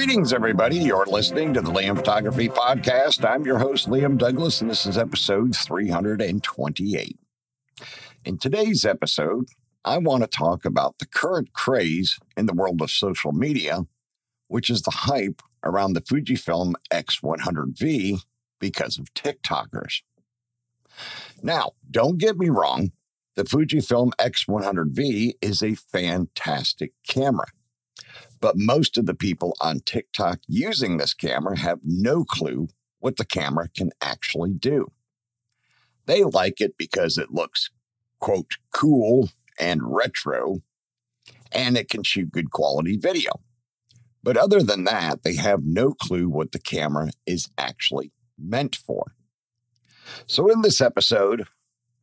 Greetings, everybody. You're listening to the Liam Photography Podcast. I'm your host, Liam Douglas, and this is episode 328. In today's episode, I want to talk about the current craze in the world of social media, which is the hype around the Fujifilm X100V because of TikTokers. Now, don't get me wrong, the Fujifilm X100V is a fantastic camera. But most of the people on TikTok using this camera have no clue what the camera can actually do. They like it because it looks, quote, cool and retro, and it can shoot good quality video. But other than that, they have no clue what the camera is actually meant for. So, in this episode,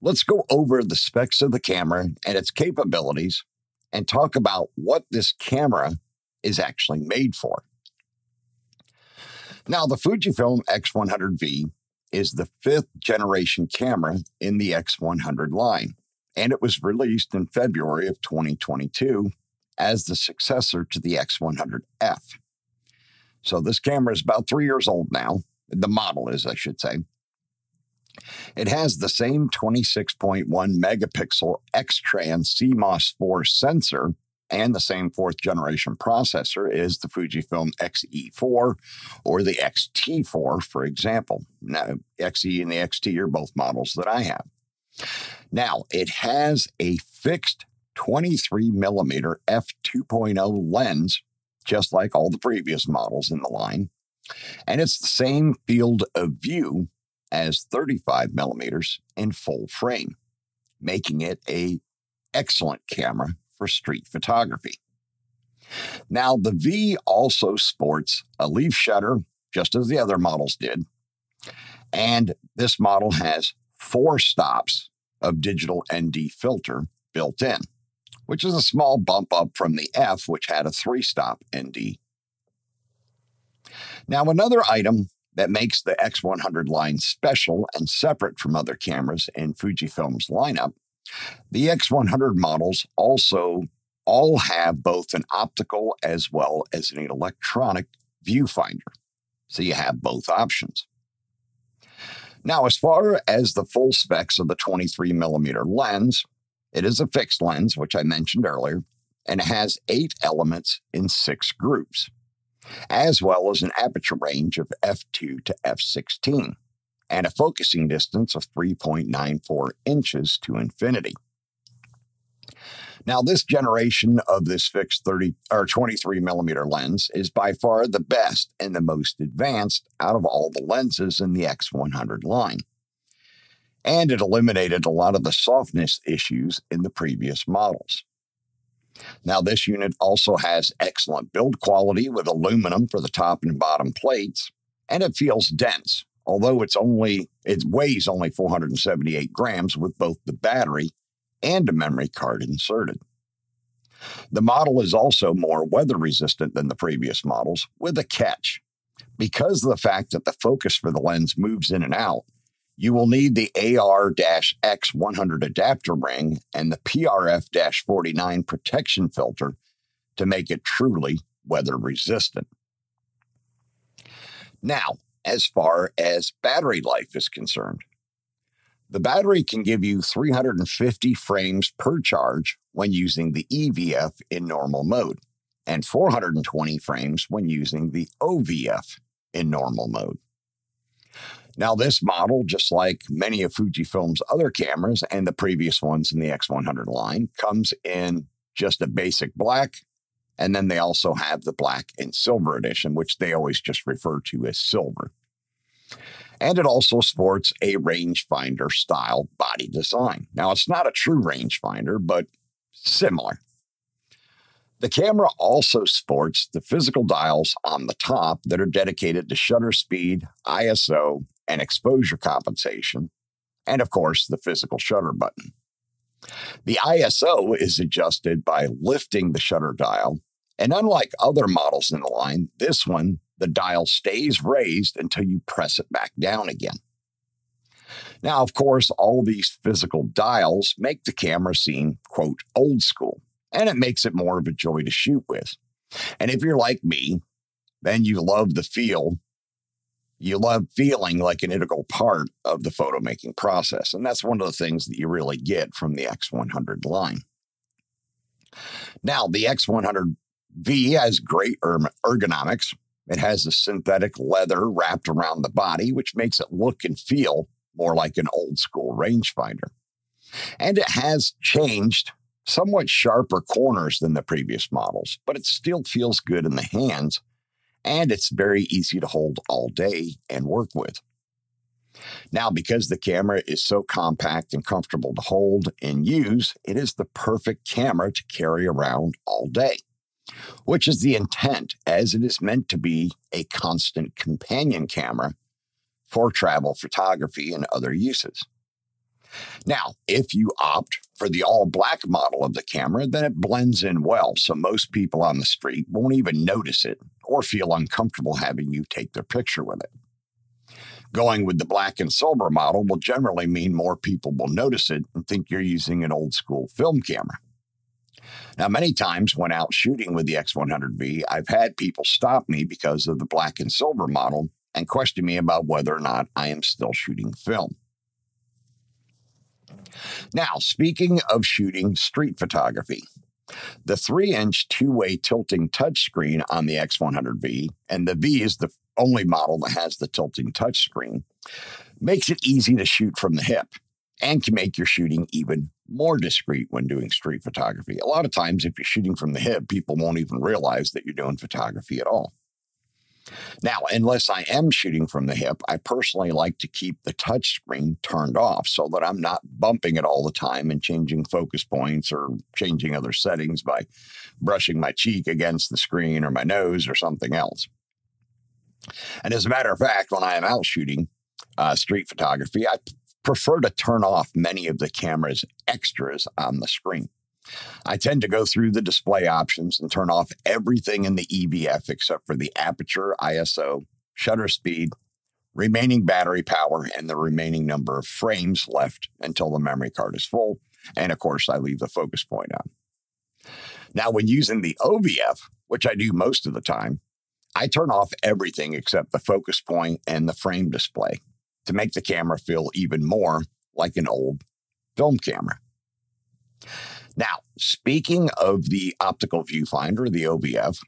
let's go over the specs of the camera and its capabilities and talk about what this camera is actually made for. Now, the Fujifilm X100V is the fifth generation camera in the X100 line, and it was released in February of 2022 as the successor to the X100F. So, this camera is about three years old now. The model is, I should say. It has the same 26.1 megapixel X Trans CMOS 4 sensor and the same fourth generation processor is the Fujifilm XE4 or the XT4, for example. Now, XE and the XT are both models that I have. Now, it has a fixed 23 millimeter f2.0 lens, just like all the previous models in the line. And it's the same field of view as 35 millimeters in full frame, making it a excellent camera for street photography. Now, the V also sports a leaf shutter, just as the other models did. And this model has four stops of digital ND filter built in, which is a small bump up from the F, which had a three stop ND. Now, another item that makes the X100 line special and separate from other cameras in Fujifilm's lineup the X100 models also all have both an optical as well as an electronic viewfinder. So you have both options. Now, as far as the full specs of the 23 millimeter lens, it is a fixed lens, which I mentioned earlier, and has eight elements in six groups, as well as an aperture range of f2 to f16 and a focusing distance of 3.94 inches to infinity. Now, this generation of this fixed 30 or 23 millimeter lens is by far the best and the most advanced out of all the lenses in the X100 line. And it eliminated a lot of the softness issues in the previous models. Now, this unit also has excellent build quality with aluminum for the top and bottom plates, and it feels dense, although it's only it weighs only 478 grams with both the battery and a memory card inserted. The model is also more weather resistant than the previous models, with a catch. Because of the fact that the focus for the lens moves in and out, you will need the AR X100 adapter ring and the PRF 49 protection filter to make it truly weather resistant. Now, as far as battery life is concerned. The battery can give you 350 frames per charge when using the EVF in normal mode and 420 frames when using the OVF in normal mode. Now, this model, just like many of Fujifilm's other cameras and the previous ones in the X100 line, comes in just a basic black. And then they also have the black and silver edition, which they always just refer to as silver and it also sports a rangefinder style body design. Now, it's not a true rangefinder, but similar. The camera also sports the physical dials on the top that are dedicated to shutter speed, ISO, and exposure compensation, and of course, the physical shutter button. The ISO is adjusted by lifting the shutter dial, and unlike other models in the line, this one, the dial stays raised until you press it back down again. Now, of course, all these physical dials make the camera seem, quote, old school, and it makes it more of a joy to shoot with. And if you're like me, then you love the feel. You love feeling like an integral part of the photo making process. And that's one of the things that you really get from the X100 line. Now, the X100V has great erm, ergonomics. It has a synthetic leather wrapped around the body, which makes it look and feel more like an old school rangefinder. And it has changed somewhat sharper corners than the previous models, but it still feels good in the hands and it's very easy to hold all day and work with. Now, because the camera is so compact and comfortable to hold and use, it is the perfect camera to carry around all day, which is the intent, as it is meant to be a constant companion camera for travel photography and other uses. Now, if you opt for the all black model of the camera, then it blends in well, so most people on the street won't even notice it or feel uncomfortable having you take their picture with it. Going with the black and silver model will generally mean more people will notice it and think you're using an old school film camera. Now, many times when out shooting with the X100V, I've had people stop me because of the black and silver model and question me about whether or not I am still shooting film. Now, speaking of shooting street photography, the 3 inch two way tilting touchscreen on the X100V, and the V is the only model that has the tilting touchscreen, makes it easy to shoot from the hip and can make your shooting even more discreet when doing street photography. A lot of times, if you're shooting from the hip, people won't even realize that you're doing photography at all. Now, unless I am shooting from the hip, I personally like to keep the touchscreen turned off so that I'm not bumping it all the time and changing focus points or changing other settings by brushing my cheek against the screen or my nose or something else. And as a matter of fact, when I am out shooting uh, street photography, I prefer to turn off many of the camera's extras on the screen. I tend to go through the display options and turn off everything in the EVF except for the aperture, ISO, shutter speed, remaining battery power, and the remaining number of frames left until the memory card is full. And of course, I leave the focus point on. Now, when using the OVF, which I do most of the time, I turn off everything except the focus point and the frame display to make the camera feel even more like an old film camera. Now, speaking of the optical viewfinder, the OVF,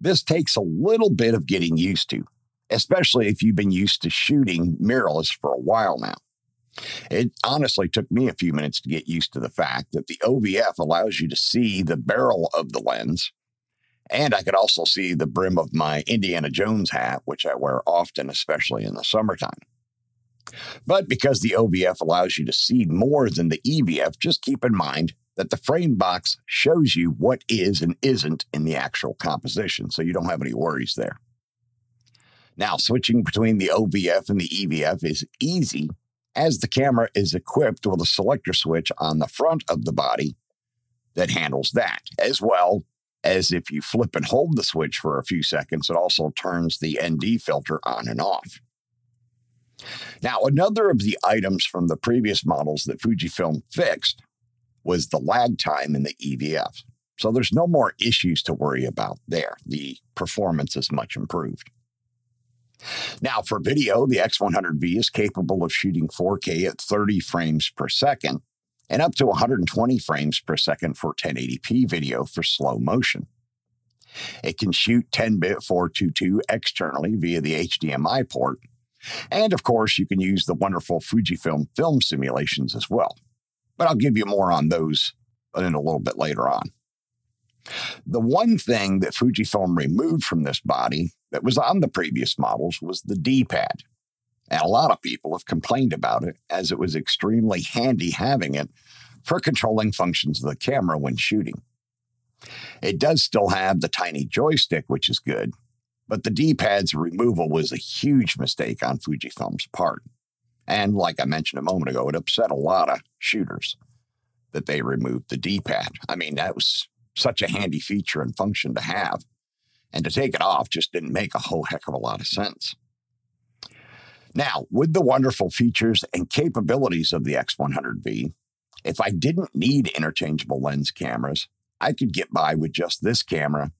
this takes a little bit of getting used to, especially if you've been used to shooting mirrorless for a while now. It honestly took me a few minutes to get used to the fact that the OVF allows you to see the barrel of the lens. And I could also see the brim of my Indiana Jones hat, which I wear often, especially in the summertime. But because the OVF allows you to see more than the EVF, just keep in mind that the frame box shows you what is and isn't in the actual composition, so you don't have any worries there. Now, switching between the OVF and the EVF is easy as the camera is equipped with a selector switch on the front of the body that handles that, as well as if you flip and hold the switch for a few seconds, it also turns the ND filter on and off. Now, another of the items from the previous models that Fujifilm fixed was the lag time in the EVF. So there's no more issues to worry about there. The performance is much improved. Now, for video, the X100V is capable of shooting 4K at 30 frames per second and up to 120 frames per second for 1080p video for slow motion. It can shoot 10 bit 422 externally via the HDMI port. And of course, you can use the wonderful Fujifilm film simulations as well but I'll give you more on those in a little bit later on. The one thing that Fujifilm removed from this body that was on the previous models was the D pad. And a lot of people have complained about it as it was extremely handy having it for controlling functions of the camera when shooting. It does still have the tiny joystick, which is good, But the D pad's removal was a huge mistake on Fujifilm's part. And like I mentioned a moment ago, it upset a lot of shooters that they removed the D pad. I mean, that was such a handy feature and function to have. And to take it off just didn't make a whole heck of a lot of sense. Now, with the wonderful features and capabilities of the X100V, if I didn't need interchangeable lens cameras, I could get by with just this camera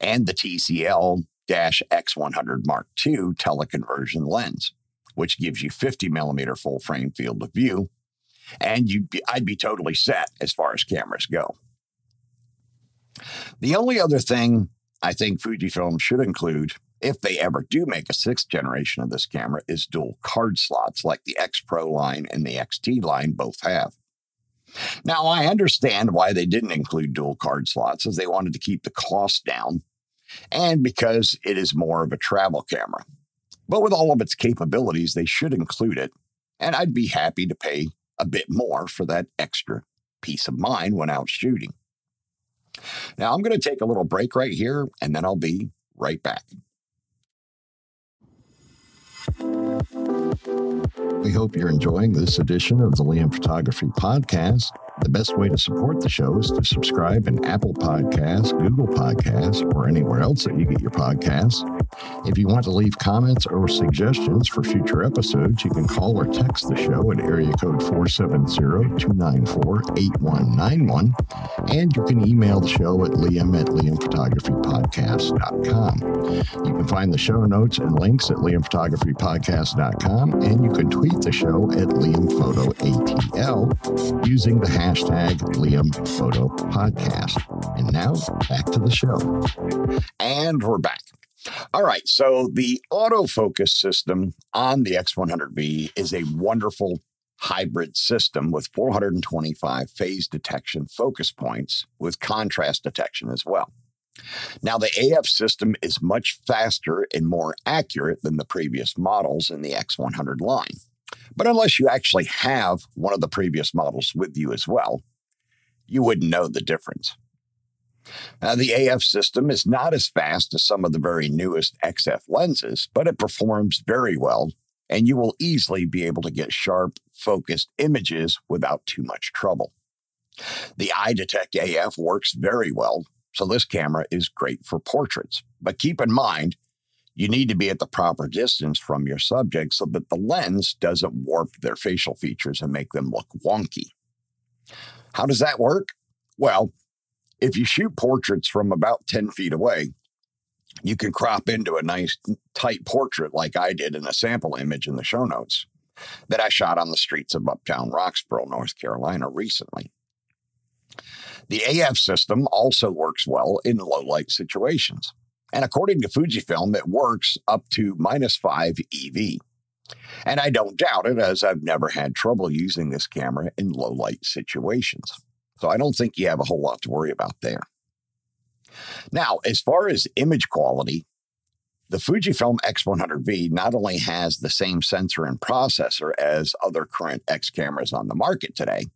and the TCL X100 Mark II teleconversion lens, which gives you 50 millimeter full frame field of view, and you'd be, I'd be totally set as far as cameras go. The only other thing I think Fujifilm should include, if they ever do make a sixth generation of this camera, is dual card slots like the X Pro line and the XT line both have. Now, I understand why they didn't include dual card slots, as they wanted to keep the cost down and because it is more of a travel camera. But with all of its capabilities, they should include it, and I'd be happy to pay a bit more for that extra peace of mind when out shooting. Now, I'm going to take a little break right here, and then I'll be right back. We hope you're enjoying this edition of the Liam Photography Podcast. The best way to support the show is to subscribe in Apple Podcasts, Google Podcasts, or anywhere else that you get your podcasts. If you want to leave comments or suggestions for future episodes, you can call or text the show at area code 470-294-8191. And you can email the show at liam at liamphotographypodcast.com. You can find the show notes and links at liamphotographypodcast.com, and you can tweet the show at liamphotoatl using the hashtag Liam Photo Podcast. And now back to the show. And we're back. All right. So the autofocus system on the X100V is a wonderful hybrid system with 425 phase detection focus points with contrast detection as well. Now, the AF system is much faster and more accurate than the previous models in the X100 line. But unless you actually have one of the previous models with you as well, you wouldn't know the difference. Now, the AF system is not as fast as some of the very newest XF lenses, but it performs very well, and you will easily be able to get sharp, focused images without too much trouble. The eye detect AF works very well, so this camera is great for portraits. But keep in mind, you need to be at the proper distance from your subject so that the lens doesn't warp their facial features and make them look wonky. How does that work? Well, if you shoot portraits from about 10 feet away, you can crop into a nice tight portrait like I did in a sample image in the show notes that I shot on the streets of uptown Roxboro, North Carolina recently. The AF system also works well in low light situations. And according to Fujifilm, it works up to minus 5 EV. And I don't doubt it, as I've never had trouble using this camera in low light situations. So I don't think you have a whole lot to worry about there. Now, as far as image quality, the Fujifilm X100V not only has the same sensor and processor as other current X cameras on the market today,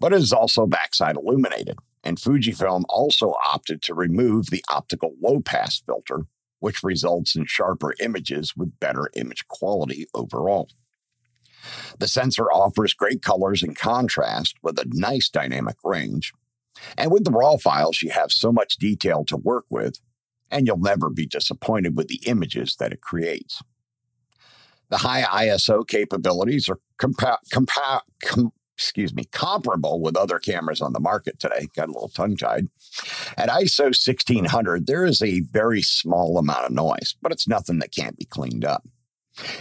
but it is also backside illuminated. And Fujifilm also opted to remove the optical low pass filter, which results in sharper images with better image quality overall. The sensor offers great colors and contrast with a nice dynamic range. And with the RAW files, you have so much detail to work with, and you'll never be disappointed with the images that it creates. The high ISO capabilities are compa- compa- com- excuse me, comparable with other cameras on the market today. Got a little tongue tied. At ISO 1600, there is a very small amount of noise, but it's nothing that can't be cleaned up.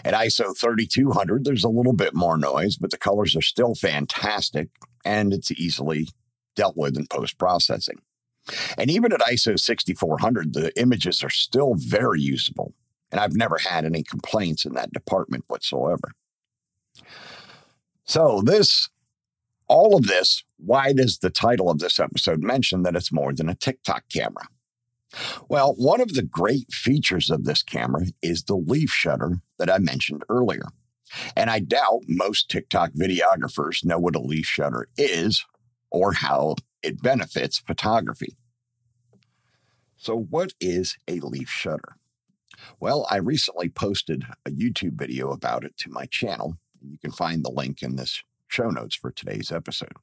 At ISO 3200, there's a little bit more noise, but the colors are still fantastic and it's easily dealt with in post processing. And even at ISO 6400, the images are still very usable. And I've never had any complaints in that department whatsoever. So, this, all of this, why does the title of this episode mention that it's more than a TikTok camera? Well, one of the great features of this camera is the leaf shutter that I mentioned earlier. And I doubt most TikTok videographers know what a leaf shutter is or how it benefits photography. So, what is a leaf shutter? Well, I recently posted a YouTube video about it to my channel. You can find the link in this show notes for today's episode.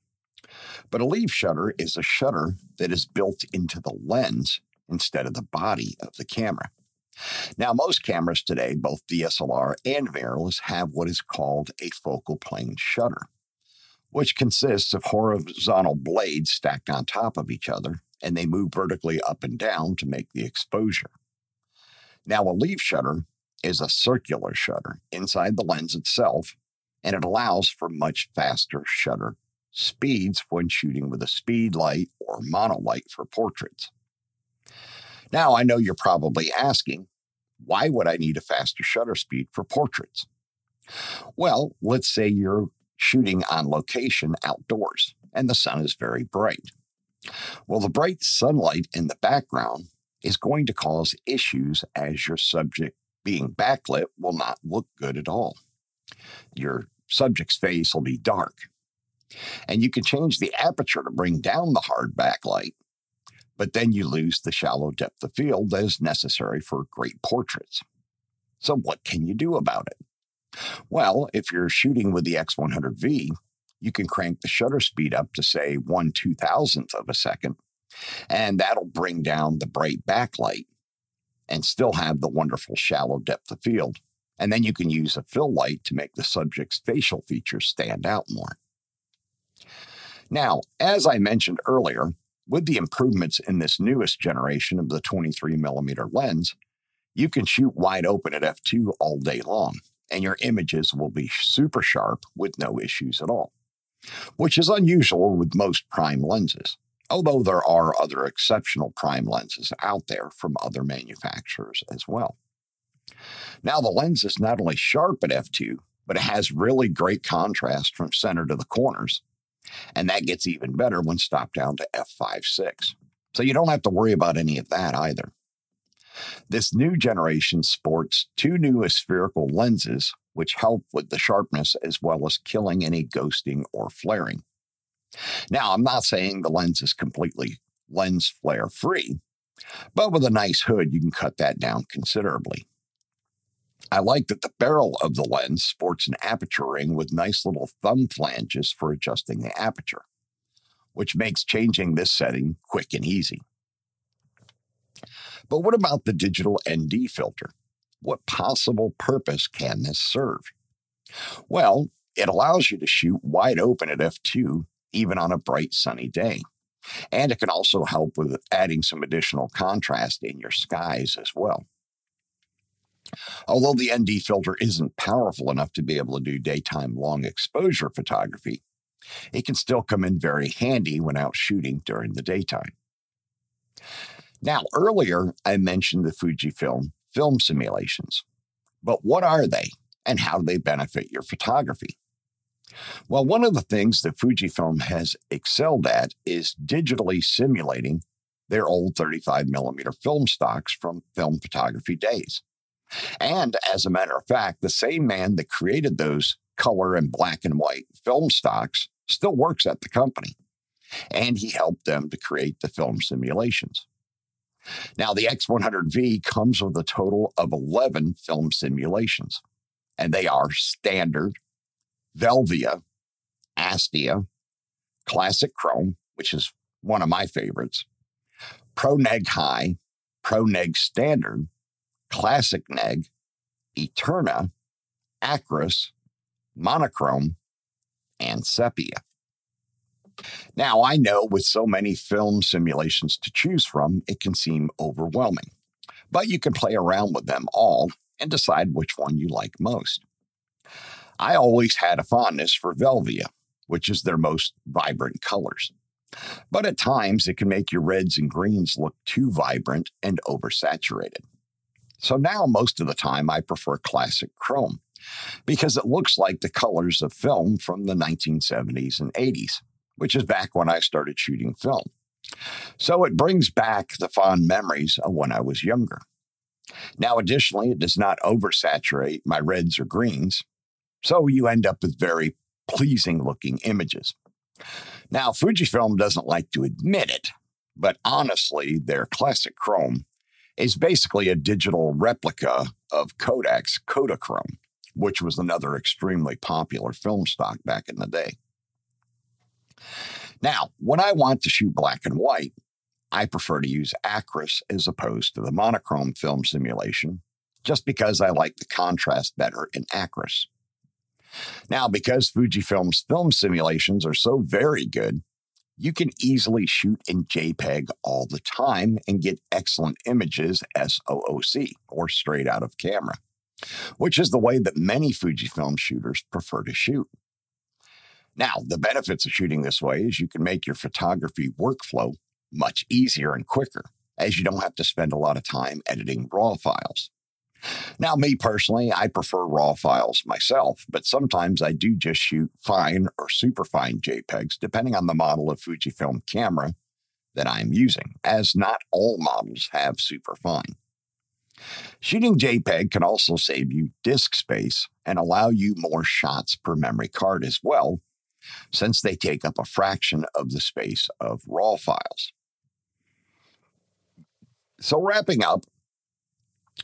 But a leaf shutter is a shutter that is built into the lens instead of the body of the camera. Now, most cameras today, both DSLR and mirrorless, have what is called a focal plane shutter, which consists of horizontal blades stacked on top of each other, and they move vertically up and down to make the exposure. Now, a leaf shutter is a circular shutter inside the lens itself, and it allows for much faster shutter speeds when shooting with a speed light or monolight for portraits. Now, I know you're probably asking, why would I need a faster shutter speed for portraits? Well, let's say you're shooting on location outdoors and the sun is very bright. Well, the bright sunlight in the background is going to cause issues as your subject being backlit will not look good at all. Your subject's face will be dark. And you can change the aperture to bring down the hard backlight, but then you lose the shallow depth of field that is necessary for great portraits. So, what can you do about it? Well, if you're shooting with the X100V, you can crank the shutter speed up to, say, one two thousandth of a second, and that'll bring down the bright backlight and still have the wonderful shallow depth of field. And then you can use a fill light to make the subject's facial features stand out more. Now, as I mentioned earlier, with the improvements in this newest generation of the 23 millimeter lens, you can shoot wide open at f2 all day long, and your images will be super sharp with no issues at all, which is unusual with most prime lenses, although there are other exceptional prime lenses out there from other manufacturers as well. Now, the lens is not only sharp at f2, but it has really great contrast from center to the corners. And that gets even better when stopped down to f5.6. So you don't have to worry about any of that either. This new generation sports two new spherical lenses, which help with the sharpness as well as killing any ghosting or flaring. Now, I'm not saying the lens is completely lens flare free, but with a nice hood, you can cut that down considerably. I like that the barrel of the lens sports an aperture ring with nice little thumb flanges for adjusting the aperture, which makes changing this setting quick and easy. But what about the digital ND filter? What possible purpose can this serve? Well, it allows you to shoot wide open at f2 even on a bright sunny day. And it can also help with adding some additional contrast in your skies as well. Although the ND filter isn't powerful enough to be able to do daytime long exposure photography, it can still come in very handy when out shooting during the daytime. Now, earlier I mentioned the Fujifilm film simulations, but what are they and how do they benefit your photography? Well, one of the things that Fujifilm has excelled at is digitally simulating their old 35 millimeter film stocks from film photography days. And as a matter of fact, the same man that created those color and black and white film stocks still works at the company. And he helped them to create the film simulations. Now, the X100V comes with a total of 11 film simulations, and they are standard, Velvia, Astia, Classic Chrome, which is one of my favorites, Pro Neg High, Pro Neg Standard, Classic Neg, Eterna, Acros, Monochrome, and Sepia. Now, I know with so many film simulations to choose from, it can seem overwhelming, but you can play around with them all and decide which one you like most. I always had a fondness for Velvia, which is their most vibrant colors. But at times, it can make your reds and greens look too vibrant and oversaturated. So now, most of the time, I prefer classic chrome because it looks like the colors of film from the 1970s and 80s, which is back when I started shooting film. So it brings back the fond memories of when I was younger. Now, additionally, it does not oversaturate my reds or greens, so you end up with very pleasing looking images. Now, Fujifilm doesn't like to admit it, but honestly, their classic chrome is basically a digital replica of Kodak's Kodachrome, which was another extremely popular film stock back in the day. Now, when I want to shoot black and white, I prefer to use Acros as opposed to the monochrome film simulation, just because I like the contrast better in Acros. Now, because Fujifilm's film simulations are so very good, you can easily shoot in JPEG all the time and get excellent images SOOC or straight out of camera, which is the way that many Fujifilm shooters prefer to shoot. Now, the benefits of shooting this way is you can make your photography workflow much easier and quicker, as you don't have to spend a lot of time editing RAW files. Now, me personally, I prefer RAW files myself, but sometimes I do just shoot fine or super fine JPEGs, depending on the model of Fujifilm camera that I'm using, as not all models have super fine. Shooting JPEG can also save you disk space and allow you more shots per memory card as well, since they take up a fraction of the space of RAW files. So, wrapping up,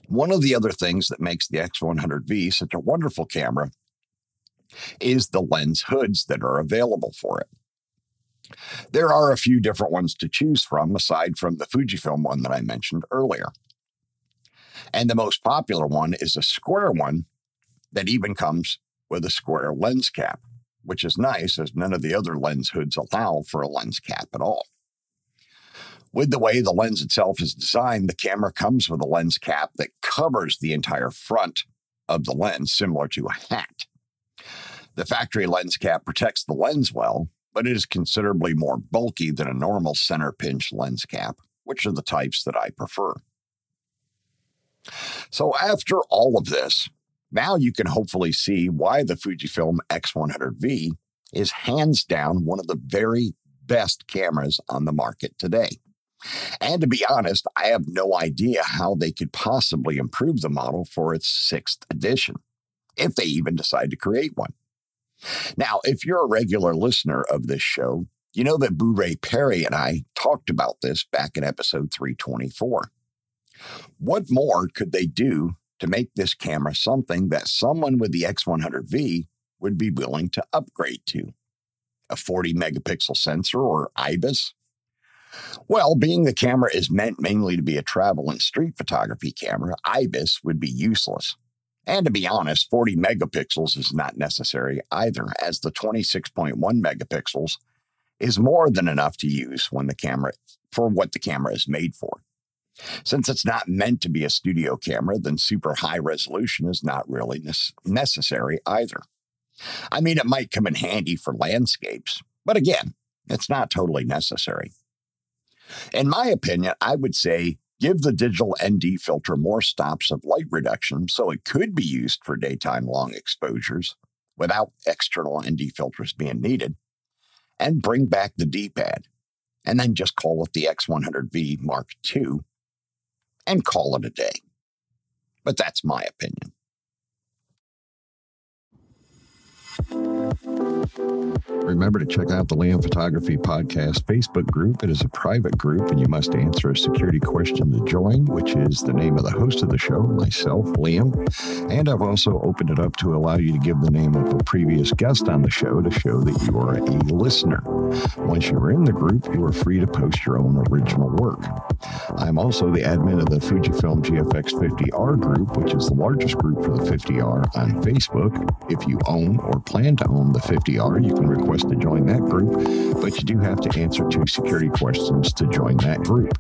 one of the other things that makes the X100V such a wonderful camera is the lens hoods that are available for it. There are a few different ones to choose from, aside from the Fujifilm one that I mentioned earlier. And the most popular one is a square one that even comes with a square lens cap, which is nice as none of the other lens hoods allow for a lens cap at all. With the way the lens itself is designed, the camera comes with a lens cap that covers the entire front of the lens, similar to a hat. The factory lens cap protects the lens well, but it is considerably more bulky than a normal center pinch lens cap, which are the types that I prefer. So, after all of this, now you can hopefully see why the Fujifilm X100V is hands down one of the very best cameras on the market today. And to be honest, I have no idea how they could possibly improve the model for its sixth edition, if they even decide to create one. Now, if you're a regular listener of this show, you know that Ray Perry and I talked about this back in episode 324. What more could they do to make this camera something that someone with the X100V would be willing to upgrade to? A 40 megapixel sensor or IBIS? Well, being the camera is meant mainly to be a travel and street photography camera, IBIS would be useless. And to be honest, 40 megapixels is not necessary either, as the 26.1 megapixels is more than enough to use when the camera for what the camera is made for. Since it's not meant to be a studio camera, then super high resolution is not really necessary either. I mean, it might come in handy for landscapes, but again, it's not totally necessary. In my opinion, I would say give the digital ND filter more stops of light reduction so it could be used for daytime long exposures without external ND filters being needed, and bring back the D pad, and then just call it the X100V Mark II and call it a day. But that's my opinion. Remember to check out the Liam Photography Podcast Facebook group. It is a private group, and you must answer a security question to join, which is the name of the host of the show, myself, Liam. And I've also opened it up to allow you to give the name of a previous guest on the show to show that you are a listener. Once you're in the group, you are free to post your own original work. I'm also the admin of the Fujifilm GFX 50R group, which is the largest group for the 50R on Facebook. If you own or plan to own the 50R, you can request to join that group, but you do have to answer two security questions to join that group.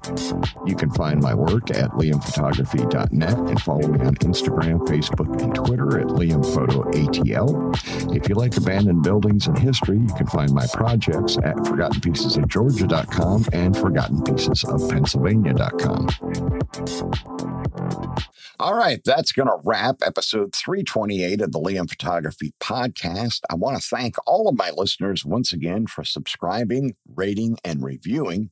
You can find my work at liamphotography.net and follow me on Instagram, Facebook, and Twitter at liamphotoatl. If you like abandoned buildings and history, you can find my projects at forgottenpiecesofgeorgia.com and forgottenpiecesofpennsylvania.com. All right, that's going to wrap episode 328 of the Liam Photography Podcast. I want to thank all of my listeners once again for subscribing, rating, and reviewing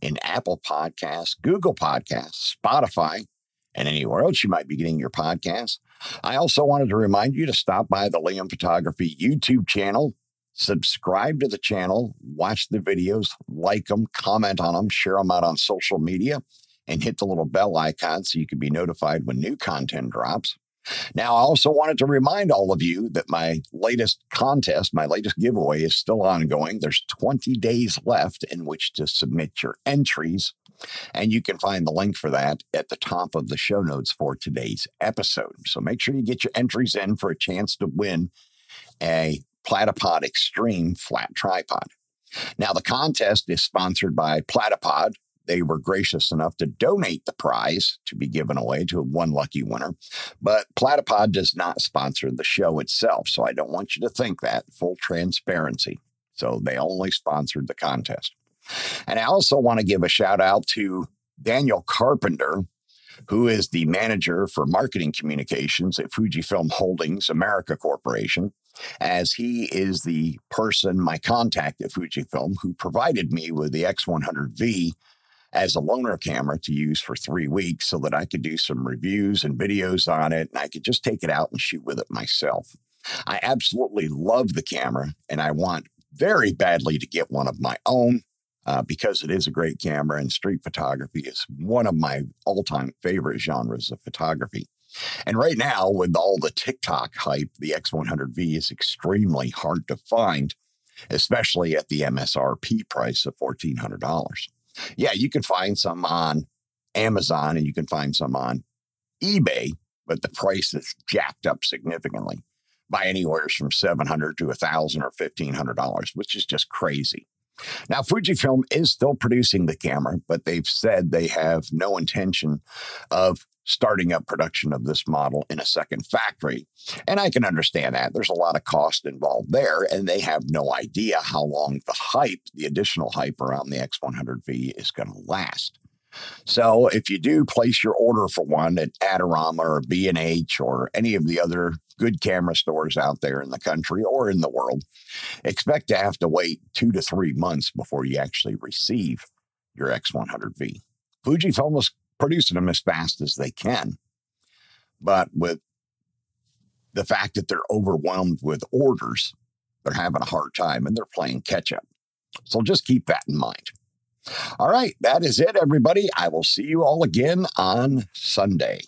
in Apple Podcasts, Google Podcasts, Spotify, and anywhere else you might be getting your podcasts. I also wanted to remind you to stop by the Liam Photography YouTube channel, subscribe to the channel, watch the videos, like them, comment on them, share them out on social media and hit the little bell icon so you can be notified when new content drops. Now, I also wanted to remind all of you that my latest contest, my latest giveaway is still ongoing. There's 20 days left in which to submit your entries. And you can find the link for that at the top of the show notes for today's episode. So make sure you get your entries in for a chance to win a Platypod Extreme flat tripod. Now, the contest is sponsored by Platypod. They were gracious enough to donate the prize to be given away to one lucky winner. But Platypod does not sponsor the show itself. So I don't want you to think that. Full transparency. So they only sponsored the contest. And I also want to give a shout out to Daniel Carpenter, who is the manager for marketing communications at Fujifilm Holdings America Corporation, as he is the person, my contact at Fujifilm, who provided me with the X100V as a loaner camera to use for three weeks so that I could do some reviews and videos on it and I could just take it out and shoot with it myself. I absolutely love the camera and I want very badly to get one of my own uh, because it is a great camera and street photography is one of my all time favorite genres of photography. And right now, with all the TikTok hype, the X100V is extremely hard to find, especially at the MSRP price of $1,400. Yeah, you can find some on Amazon and you can find some on eBay, but the price is jacked up significantly by anywhere from 700 to 1000 or $1,500, which is just crazy. Now, Fujifilm is still producing the camera, but they've said they have no intention of starting up production of this model in a second factory. And I can understand that. There's a lot of cost involved there, and they have no idea how long the hype, the additional hype around the X100V is going to last. So if you do place your order for one at Adorama or B&H or any of the other good camera stores out there in the country or in the world, expect to have to wait two to three months before you actually receive your X100V. Fujifilm is producing them as fast as they can. But with the fact that they're overwhelmed with orders, they're having a hard time and they're playing catch up. So just keep that in mind. All right, that is it, everybody. I will see you all again on Sunday.